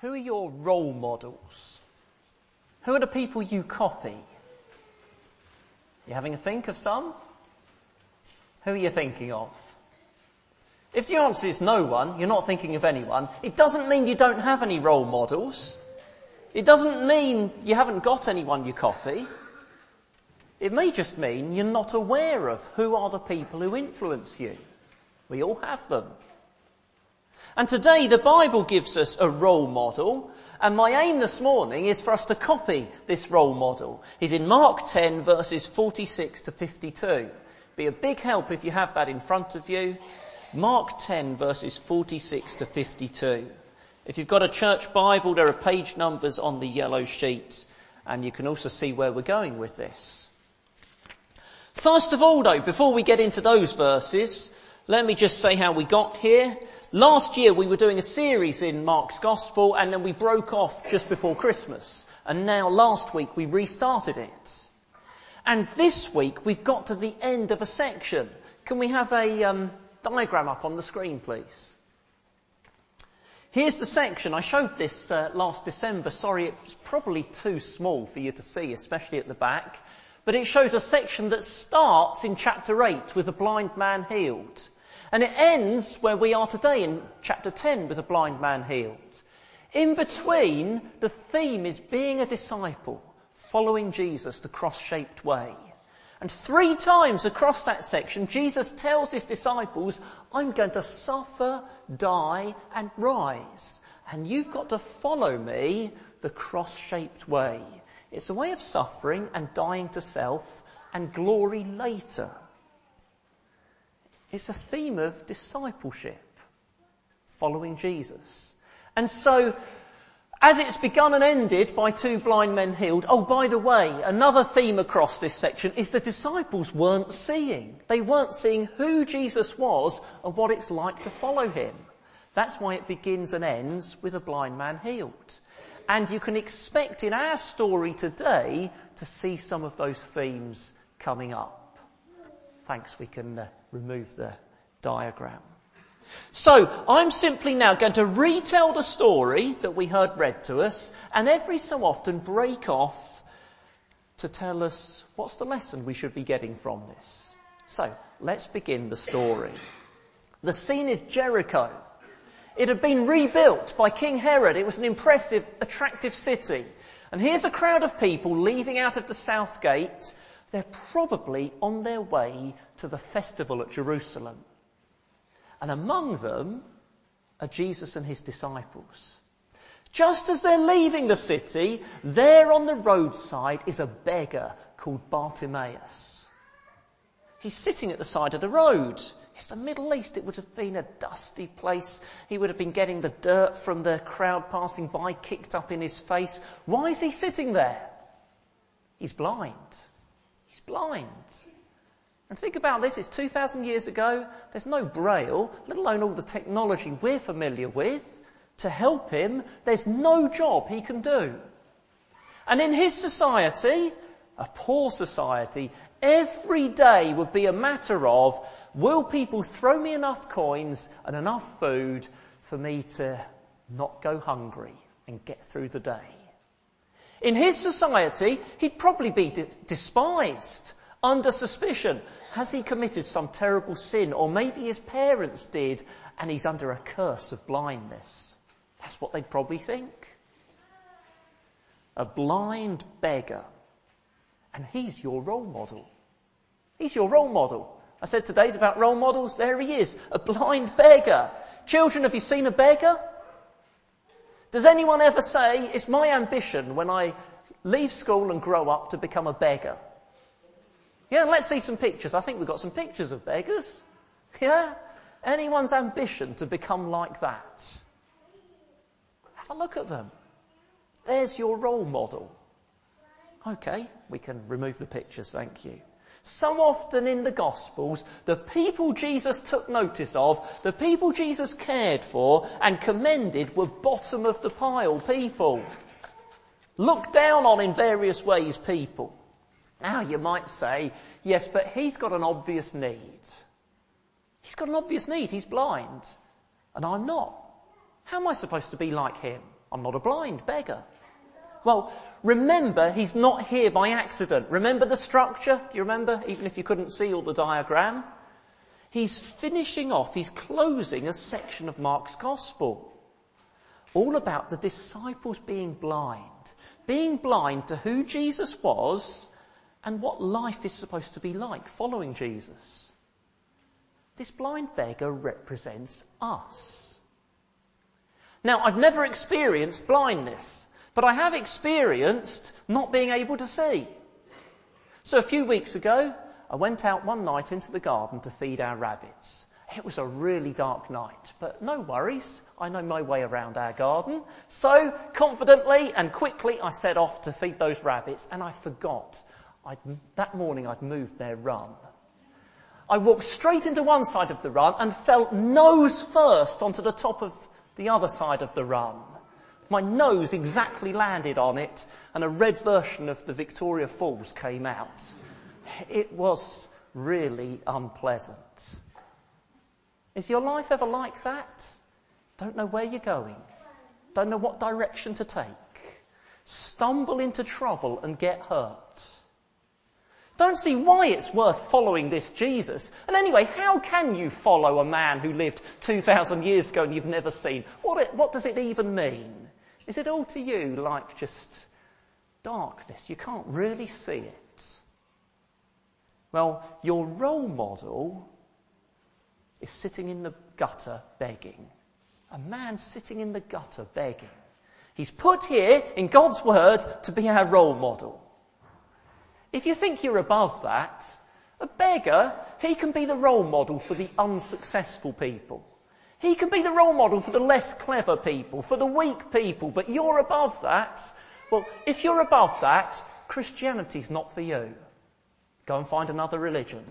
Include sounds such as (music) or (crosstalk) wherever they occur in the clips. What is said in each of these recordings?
Who are your role models? Who are the people you copy? You having a think of some? Who are you thinking of? If the answer is no one, you're not thinking of anyone, it doesn't mean you don't have any role models. It doesn't mean you haven't got anyone you copy. It may just mean you're not aware of who are the people who influence you. We all have them. And today the Bible gives us a role model, and my aim this morning is for us to copy this role model. He's in Mark 10 verses 46 to 52. Be a big help if you have that in front of you. Mark 10 verses 46 to 52. If you've got a church Bible, there are page numbers on the yellow sheet, and you can also see where we're going with this. First of all though, before we get into those verses, let me just say how we got here. Last year we were doing a series in Mark's Gospel and then we broke off just before Christmas. And now last week we restarted it. And this week we've got to the end of a section. Can we have a um, diagram up on the screen please? Here's the section. I showed this uh, last December. Sorry, it's probably too small for you to see, especially at the back. But it shows a section that starts in chapter 8 with a blind man healed. And it ends where we are today in chapter 10 with a blind man healed. In between, the theme is being a disciple, following Jesus the cross-shaped way. And three times across that section, Jesus tells his disciples, I'm going to suffer, die, and rise. And you've got to follow me the cross-shaped way. It's a way of suffering and dying to self and glory later. It's a theme of discipleship, following Jesus. And so, as it's begun and ended by two blind men healed, oh, by the way, another theme across this section is the disciples weren't seeing. They weren't seeing who Jesus was and what it's like to follow him. That's why it begins and ends with a blind man healed. And you can expect in our story today to see some of those themes coming up. Thanks, we can uh, remove the diagram. So, I'm simply now going to retell the story that we heard read to us and every so often break off to tell us what's the lesson we should be getting from this. So, let's begin the story. The scene is Jericho. It had been rebuilt by King Herod. It was an impressive, attractive city. And here's a crowd of people leaving out of the south gate. They're probably on their way to the festival at Jerusalem. And among them are Jesus and his disciples. Just as they're leaving the city, there on the roadside is a beggar called Bartimaeus. He's sitting at the side of the road. It's the Middle East. It would have been a dusty place. He would have been getting the dirt from the crowd passing by kicked up in his face. Why is he sitting there? He's blind. Blind. And think about this, it's 2,000 years ago. There's no braille, let alone all the technology we're familiar with to help him. There's no job he can do. And in his society, a poor society, every day would be a matter of, will people throw me enough coins and enough food for me to not go hungry and get through the day? In his society, he'd probably be despised, under suspicion. Has he committed some terrible sin? Or maybe his parents did and he's under a curse of blindness. That's what they'd probably think. A blind beggar. And he's your role model. He's your role model. I said today's about role models. There he is. A blind beggar. Children, have you seen a beggar? Does anyone ever say, it's my ambition when I leave school and grow up to become a beggar? Yeah, let's see some pictures. I think we've got some pictures of beggars. Yeah? Anyone's ambition to become like that? Have a look at them. There's your role model. Okay, we can remove the pictures, thank you. So often in the Gospels, the people Jesus took notice of, the people Jesus cared for and commended were bottom of the pile people. Looked down on in various ways people. Now you might say, yes, but he's got an obvious need. He's got an obvious need. He's blind. And I'm not. How am I supposed to be like him? I'm not a blind beggar. Well, remember, he's not here by accident. Remember the structure? Do you remember? Even if you couldn't see all the diagram? He's finishing off, he's closing a section of Mark's Gospel. All about the disciples being blind. Being blind to who Jesus was and what life is supposed to be like following Jesus. This blind beggar represents us. Now, I've never experienced blindness, but I have experienced not being able to see. So a few weeks ago, I went out one night into the garden to feed our rabbits. It was a really dark night, but no worries. I know my way around our garden. So confidently and quickly I set off to feed those rabbits and I forgot. I'd, that morning I'd moved their run. I walked straight into one side of the run and fell nose first onto the top of the other side of the run. My nose exactly landed on it and a red version of the Victoria Falls came out. It was really unpleasant. Is your life ever like that? Don't know where you're going. Don't know what direction to take. Stumble into trouble and get hurt. Don't see why it's worth following this Jesus. And anyway, how can you follow a man who lived 2,000 years ago and you've never seen? What, it, what does it even mean? Is it all to you like just darkness? You can't really see it. Well, your role model is sitting in the gutter begging. A man sitting in the gutter begging. He's put here in God's word to be our role model. If you think you're above that, a beggar, he can be the role model for the unsuccessful people. He can be the role model for the less clever people, for the weak people, but you're above that. Well, if you're above that, Christianity's not for you. Go and find another religion.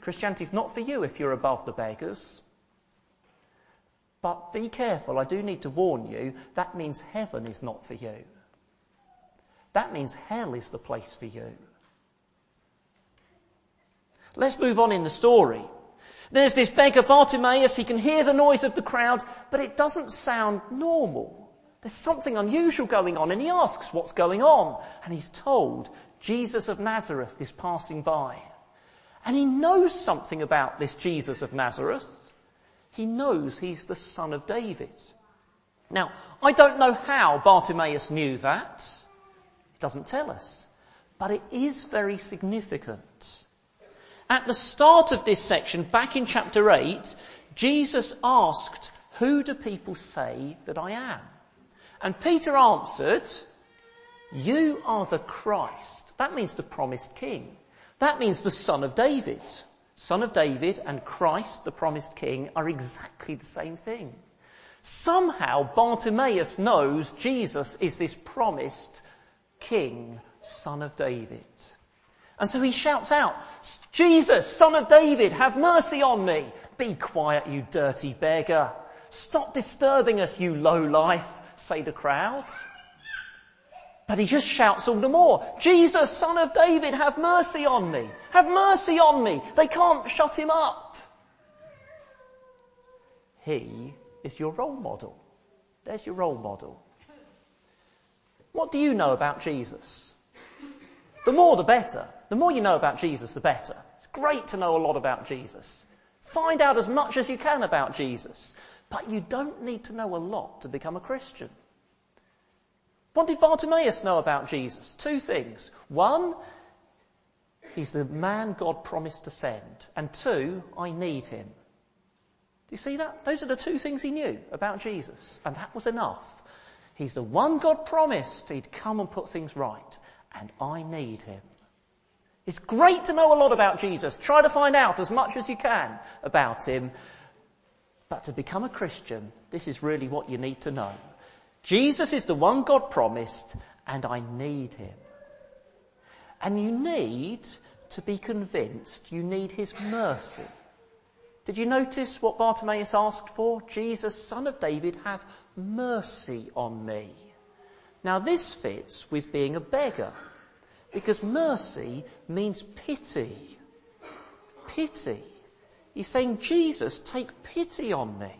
Christianity's not for you if you're above the beggars. But be careful, I do need to warn you, that means heaven is not for you. That means hell is the place for you. Let's move on in the story. There's this beggar Bartimaeus, he can hear the noise of the crowd, but it doesn't sound normal. There's something unusual going on and he asks what's going on and he's told Jesus of Nazareth is passing by. And he knows something about this Jesus of Nazareth. He knows he's the son of David. Now, I don't know how Bartimaeus knew that It doesn't tell us. But it is very significant. At the start of this section, back in chapter 8, Jesus asked, Who do people say that I am? And Peter answered, You are the Christ. That means the promised king. That means the son of David. Son of David and Christ, the promised king, are exactly the same thing. Somehow Bartimaeus knows Jesus is this promised King, Son of David. And so he shouts out, Jesus, Son of David, have mercy on me. Be quiet, you dirty beggar. Stop disturbing us, you low life, say the crowd. But he just shouts all the more, Jesus, Son of David, have mercy on me. Have mercy on me. They can't shut him up. He is your role model. There's your role model. What do you know about Jesus? The more the better. The more you know about Jesus, the better. It's great to know a lot about Jesus. Find out as much as you can about Jesus. But you don't need to know a lot to become a Christian. What did Bartimaeus know about Jesus? Two things. One, he's the man God promised to send. And two, I need him. Do you see that? Those are the two things he knew about Jesus. And that was enough. He's the one God promised he'd come and put things right, and I need him. It's great to know a lot about Jesus. Try to find out as much as you can about him. But to become a Christian, this is really what you need to know. Jesus is the one God promised, and I need him. And you need to be convinced you need his mercy. Did you notice what Bartimaeus asked for? Jesus, son of David, have mercy on me. Now this fits with being a beggar, because mercy means pity. Pity. He's saying, Jesus, take pity on me.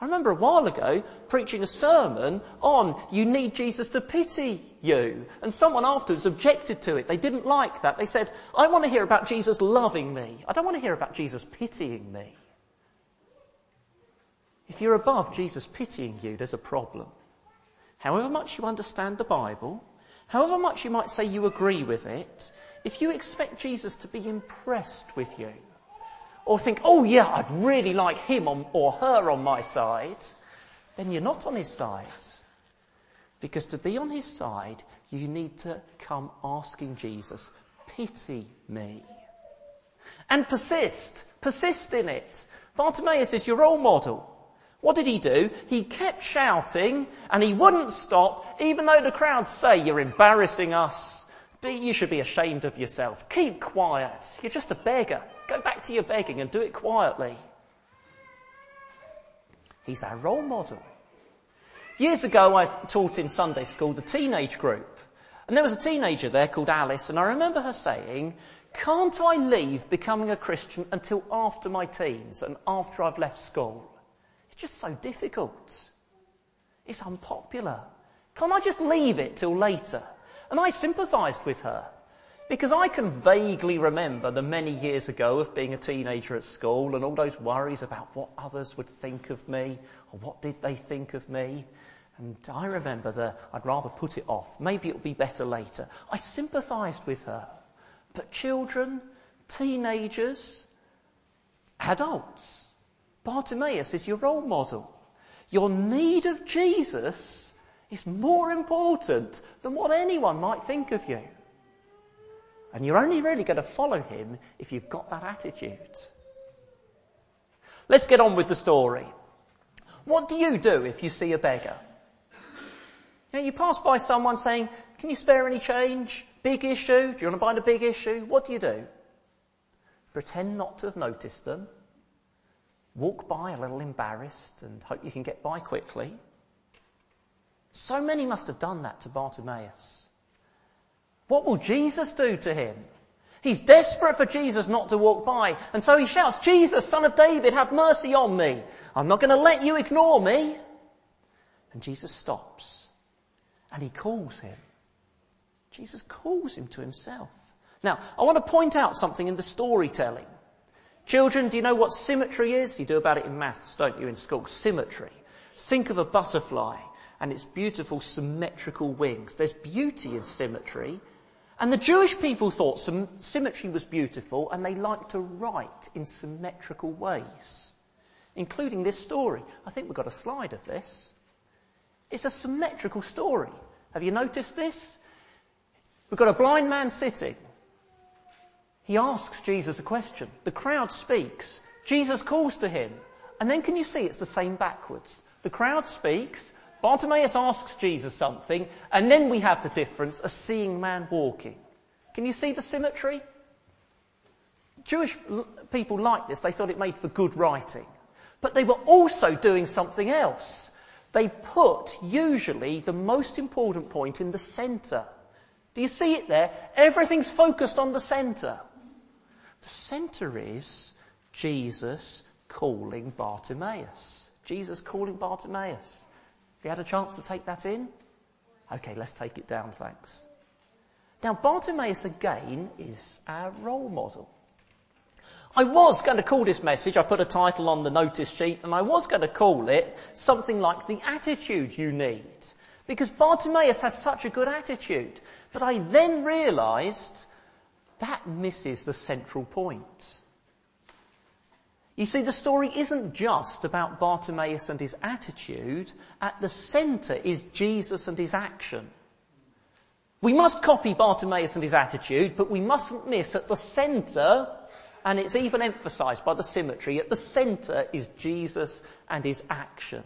I remember a while ago preaching a sermon on you need Jesus to pity you. And someone afterwards objected to it. They didn't like that. They said, I want to hear about Jesus loving me. I don't want to hear about Jesus pitying me. If you're above Jesus pitying you, there's a problem. However much you understand the Bible, however much you might say you agree with it, if you expect Jesus to be impressed with you, or think, oh yeah, I'd really like him on, or her on my side, then you're not on his side. Because to be on his side, you need to come asking Jesus, pity me. And persist. Persist in it. Bartimaeus is your role model. What did he do? He kept shouting and he wouldn't stop, even though the crowd say, you're embarrassing us. You should be ashamed of yourself. Keep quiet. You're just a beggar. Go back to your begging and do it quietly. He's our role model. Years ago, I taught in Sunday school the teenage group. And there was a teenager there called Alice, and I remember her saying, Can't I leave becoming a Christian until after my teens and after I've left school? It's just so difficult. It's unpopular. Can't I just leave it till later? And I sympathised with her. Because I can vaguely remember the many years ago of being a teenager at school and all those worries about what others would think of me or what did they think of me. And I remember that I'd rather put it off. Maybe it'll be better later. I sympathised with her. But children, teenagers, adults, Bartimaeus is your role model. Your need of Jesus is more important than what anyone might think of you. And you're only really going to follow him if you've got that attitude. Let's get on with the story. What do you do if you see a beggar? Now, you pass by someone saying, Can you spare any change? Big issue? Do you want to buy a big issue? What do you do? Pretend not to have noticed them. Walk by a little embarrassed and hope you can get by quickly. So many must have done that to Bartimaeus. What will Jesus do to him? He's desperate for Jesus not to walk by, and so he shouts, Jesus, son of David, have mercy on me. I'm not going to let you ignore me. And Jesus stops, and he calls him. Jesus calls him to himself. Now, I want to point out something in the storytelling. Children, do you know what symmetry is? You do about it in maths, don't you, in school? Symmetry. Think of a butterfly and its beautiful symmetrical wings. There's beauty in symmetry, and the Jewish people thought symmetry was beautiful and they liked to write in symmetrical ways, including this story. I think we've got a slide of this. It's a symmetrical story. Have you noticed this? We've got a blind man sitting. He asks Jesus a question. The crowd speaks. Jesus calls to him. And then can you see it's the same backwards? The crowd speaks. Bartimaeus asks Jesus something, and then we have the difference, a seeing man walking. Can you see the symmetry? Jewish people liked this. They thought it made for good writing. But they were also doing something else. They put, usually, the most important point in the centre. Do you see it there? Everything's focused on the centre. The centre is Jesus calling Bartimaeus. Jesus calling Bartimaeus. Have you had a chance to take that in? Okay, let's take it down, thanks. Now, Bartimaeus again is our role model. I was going to call this message, I put a title on the notice sheet, and I was going to call it something like the attitude you need. Because Bartimaeus has such a good attitude. But I then realised that misses the central point. You see, the story isn't just about Bartimaeus and his attitude. At the centre is Jesus and his action. We must copy Bartimaeus and his attitude, but we mustn't miss at the centre, and it's even emphasised by the symmetry, at the centre is Jesus and his action.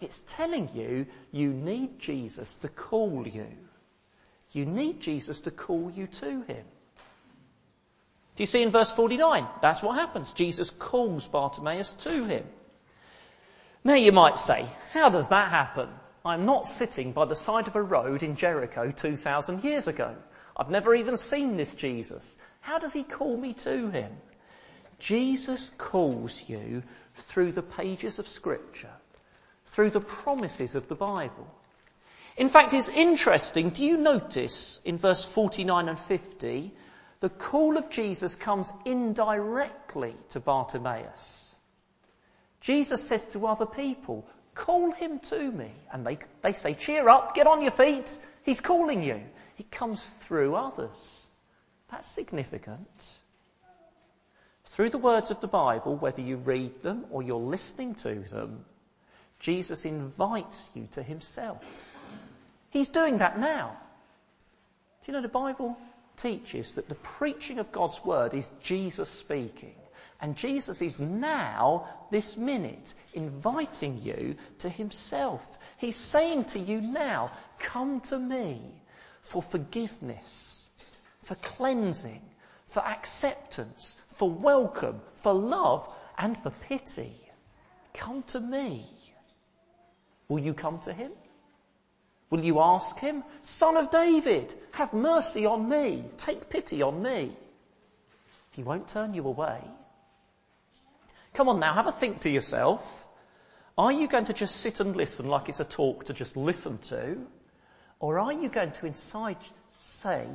It's telling you, you need Jesus to call you. You need Jesus to call you to him. Do you see in verse 49? That's what happens. Jesus calls Bartimaeus to him. Now you might say, how does that happen? I'm not sitting by the side of a road in Jericho 2,000 years ago. I've never even seen this Jesus. How does he call me to him? Jesus calls you through the pages of Scripture, through the promises of the Bible. In fact, it's interesting. Do you notice in verse 49 and 50, the call of Jesus comes indirectly to Bartimaeus. Jesus says to other people, Call him to me. And they, they say, Cheer up, get on your feet. He's calling you. He comes through others. That's significant. Through the words of the Bible, whether you read them or you're listening to them, Jesus invites you to himself. He's doing that now. Do you know the Bible teaches that the preaching of God's word is Jesus speaking? And Jesus is now, this minute, inviting you to himself. He's saying to you now, come to me for forgiveness, for cleansing, for acceptance, for welcome, for love, and for pity. Come to me. Will you come to him? Will you ask him, Son of David, have mercy on me, take pity on me? He won't turn you away. Come on now, have a think to yourself. Are you going to just sit and listen like it's a talk to just listen to? Or are you going to inside say,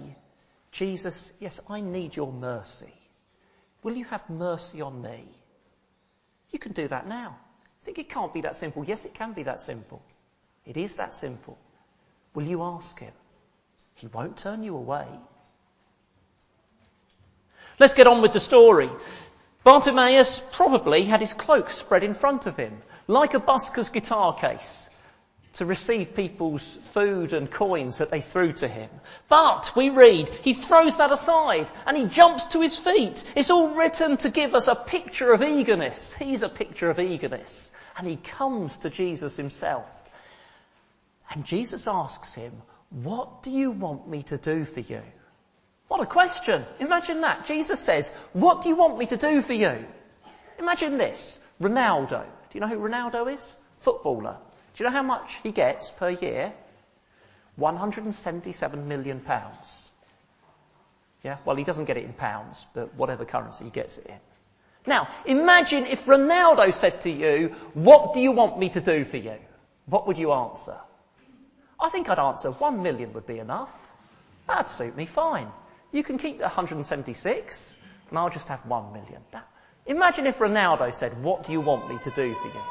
Jesus, yes, I need your mercy. Will you have mercy on me? You can do that now. Think it can't be that simple. Yes, it can be that simple. It is that simple. Will you ask him? He won't turn you away. Let's get on with the story. Bartimaeus probably had his cloak spread in front of him, like a busker's guitar case, to receive people's food and coins that they threw to him. But, we read, he throws that aside and he jumps to his feet. It's all written to give us a picture of eagerness. He's a picture of eagerness. And he comes to Jesus himself. And Jesus asks him, what do you want me to do for you? What a question. Imagine that. Jesus says, what do you want me to do for you? Imagine this. Ronaldo. Do you know who Ronaldo is? Footballer. Do you know how much he gets per year? 177 million pounds. Yeah, well he doesn't get it in pounds, but whatever currency he gets it in. Now, imagine if Ronaldo said to you, what do you want me to do for you? What would you answer? I think I'd answer, one million would be enough. That'd suit me fine. You can keep the 176, and I'll just have one million. That, imagine if Ronaldo said, What do you want me to do for you?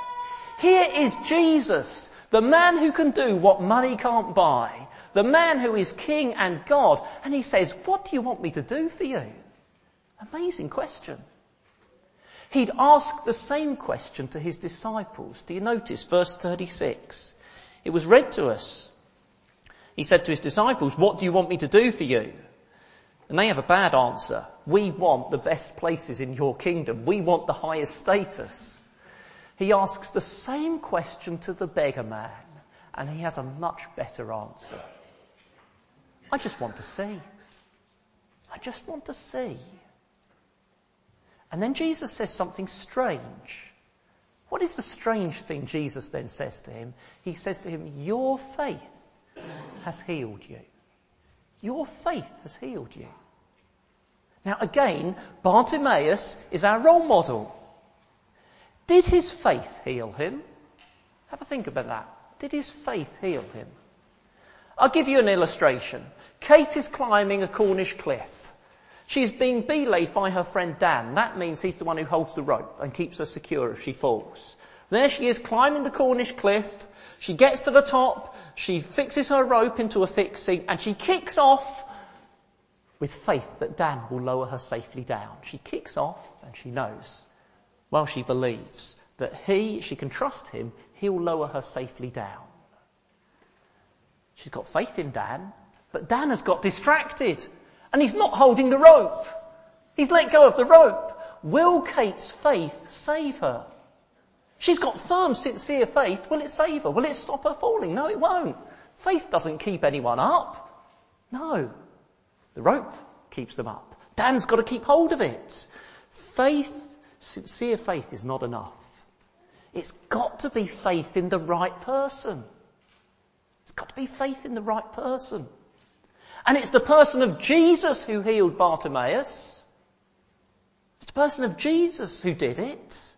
Here is Jesus, the man who can do what money can't buy, the man who is king and God, and he says, What do you want me to do for you? Amazing question. He'd ask the same question to his disciples. Do you notice verse 36? It was read to us. He said to his disciples, What do you want me to do for you? And they have a bad answer. We want the best places in your kingdom. We want the highest status. He asks the same question to the beggar man, and he has a much better answer. I just want to see. I just want to see. And then Jesus says something strange. What is the strange thing Jesus then says to him? He says to him, Your faith has healed you. Your faith has healed you. Now again, Bartimaeus is our role model. Did his faith heal him? Have a think about that. Did his faith heal him? I'll give you an illustration. Kate is climbing a Cornish cliff. She's being belayed by her friend Dan. That means he's the one who holds the rope and keeps her secure if she falls. There she is climbing the Cornish cliff. She gets to the top. She fixes her rope into a fixing and she kicks off with faith that Dan will lower her safely down. She kicks off and she knows, well, she believes that he, she can trust him, he'll lower her safely down. She's got faith in Dan, but Dan has got distracted and he's not holding the rope. He's let go of the rope. Will Kate's faith save her? She's got firm, sincere faith. Will it save her? Will it stop her falling? No, it won't. Faith doesn't keep anyone up. No. The rope keeps them up. Dan's got to keep hold of it. Faith, sincere faith is not enough. It's got to be faith in the right person. It's got to be faith in the right person. And it's the person of Jesus who healed Bartimaeus. It's the person of Jesus who did it.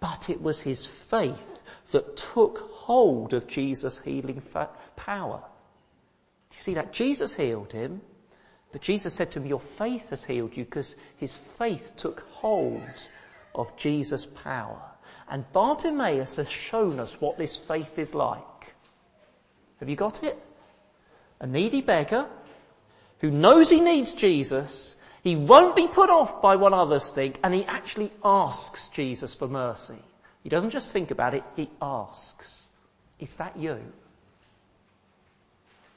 But it was his faith that took hold of Jesus' healing fa- power. Do you see that? Jesus healed him, but Jesus said to him, Your faith has healed you because his faith took hold of Jesus' power. And Bartimaeus has shown us what this faith is like. Have you got it? A needy beggar who knows he needs Jesus, he won't be put off by what others think, and he actually asks Jesus for mercy. He doesn't just think about it, he asks. Is that you?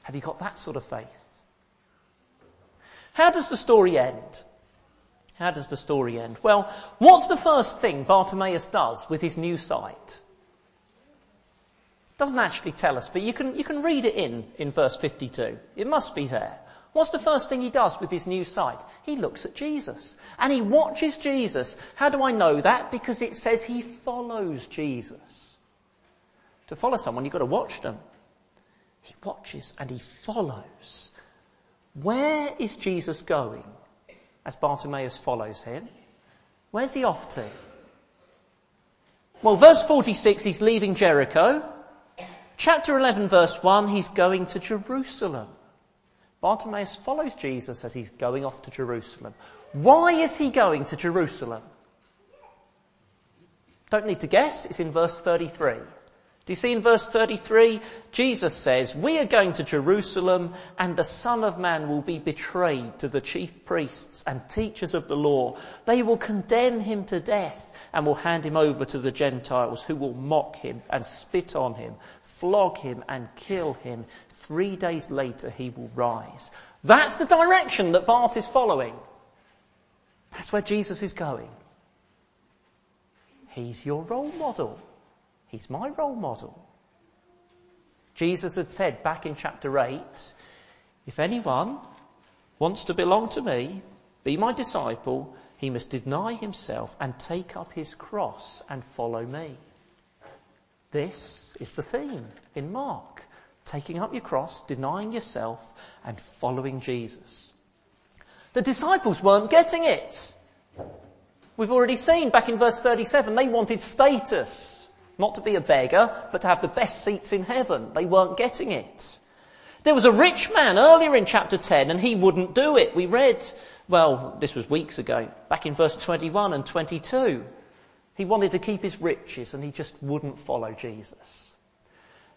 Have you got that sort of faith? How does the story end? How does the story end? Well, what's the first thing Bartimaeus does with his new sight? Doesn't actually tell us, but you can, you can read it in, in verse 52. It must be there. What's the first thing he does with his new sight? He looks at Jesus. And he watches Jesus. How do I know that? Because it says he follows Jesus. To follow someone, you've got to watch them. He watches and he follows. Where is Jesus going as Bartimaeus follows him? Where's he off to? Well, verse 46, he's leaving Jericho. Chapter 11, verse 1, he's going to Jerusalem. Bartimaeus follows Jesus as he's going off to Jerusalem. Why is he going to Jerusalem? Don't need to guess, it's in verse 33. Do you see in verse 33? Jesus says, We are going to Jerusalem, and the Son of Man will be betrayed to the chief priests and teachers of the law. They will condemn him to death and will hand him over to the Gentiles, who will mock him and spit on him, flog him and kill him. Three days later he will rise. That's the direction that Bart is following. That's where Jesus is going. He's your role model. He's my role model. Jesus had said back in chapter 8, if anyone wants to belong to me, be my disciple, he must deny himself and take up his cross and follow me. This is the theme in Mark. Taking up your cross, denying yourself, and following Jesus. The disciples weren't getting it. We've already seen back in verse 37, they wanted status. Not to be a beggar, but to have the best seats in heaven. They weren't getting it. There was a rich man earlier in chapter 10 and he wouldn't do it. We read, well, this was weeks ago, back in verse 21 and 22. He wanted to keep his riches and he just wouldn't follow Jesus.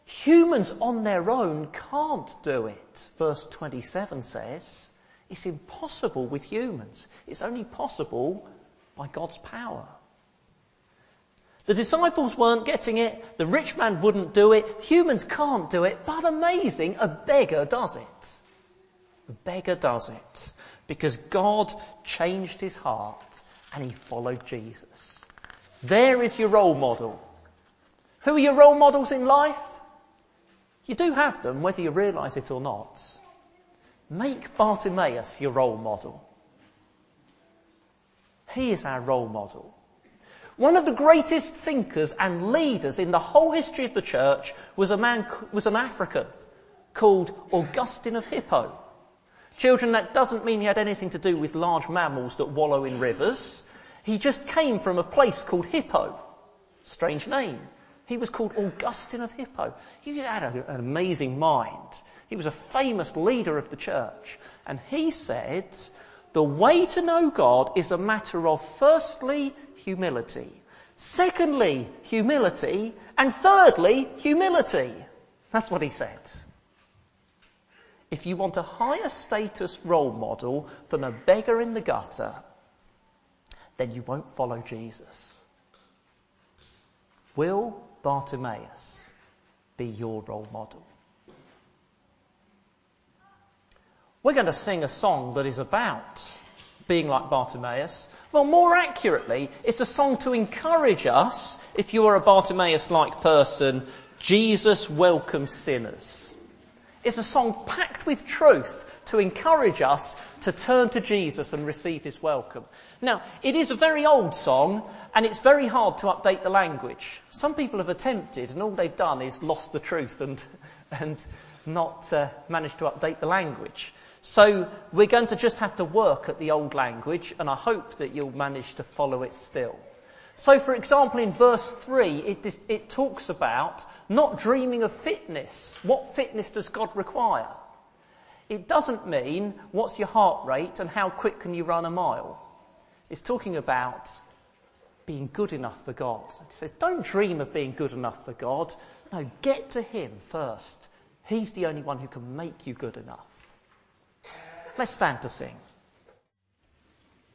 Humans on their own can't do it. Verse 27 says, it's impossible with humans. It's only possible by God's power. The disciples weren't getting it. The rich man wouldn't do it. Humans can't do it. But amazing, a beggar does it. A beggar does it. Because God changed his heart and he followed Jesus. There is your role model. Who are your role models in life? You do have them, whether you realise it or not. Make Bartimaeus your role model. He is our role model. One of the greatest thinkers and leaders in the whole history of the church was a man, was an African called Augustine of Hippo. Children, that doesn't mean he had anything to do with large mammals that wallow in rivers. He just came from a place called Hippo. Strange name. He was called Augustine of Hippo. He had a, an amazing mind. He was a famous leader of the church. And he said, the way to know God is a matter of firstly humility. Secondly, humility. And thirdly, humility. That's what he said. If you want a higher status role model than a beggar in the gutter, then you won't follow Jesus. Will Bartimaeus be your role model? We're going to sing a song that is about being like Bartimaeus. Well, more accurately, it's a song to encourage us, if you are a Bartimaeus-like person, Jesus welcomes sinners. It's a song packed with truth to encourage us to turn to Jesus and receive his welcome. Now, it is a very old song and it's very hard to update the language. Some people have attempted and all they've done is lost the truth and, (laughs) and not uh, managed to update the language. So we're going to just have to work at the old language and I hope that you'll manage to follow it still. So, for example, in verse 3, it, it, talks about not dreaming of fitness. What fitness does God require? It doesn't mean what's your heart rate and how quick can you run a mile. It's talking about being good enough for God. It says, don't dream of being good enough for God. No, get to Him first. He's the only one who can make you good enough. Let's stand to sing.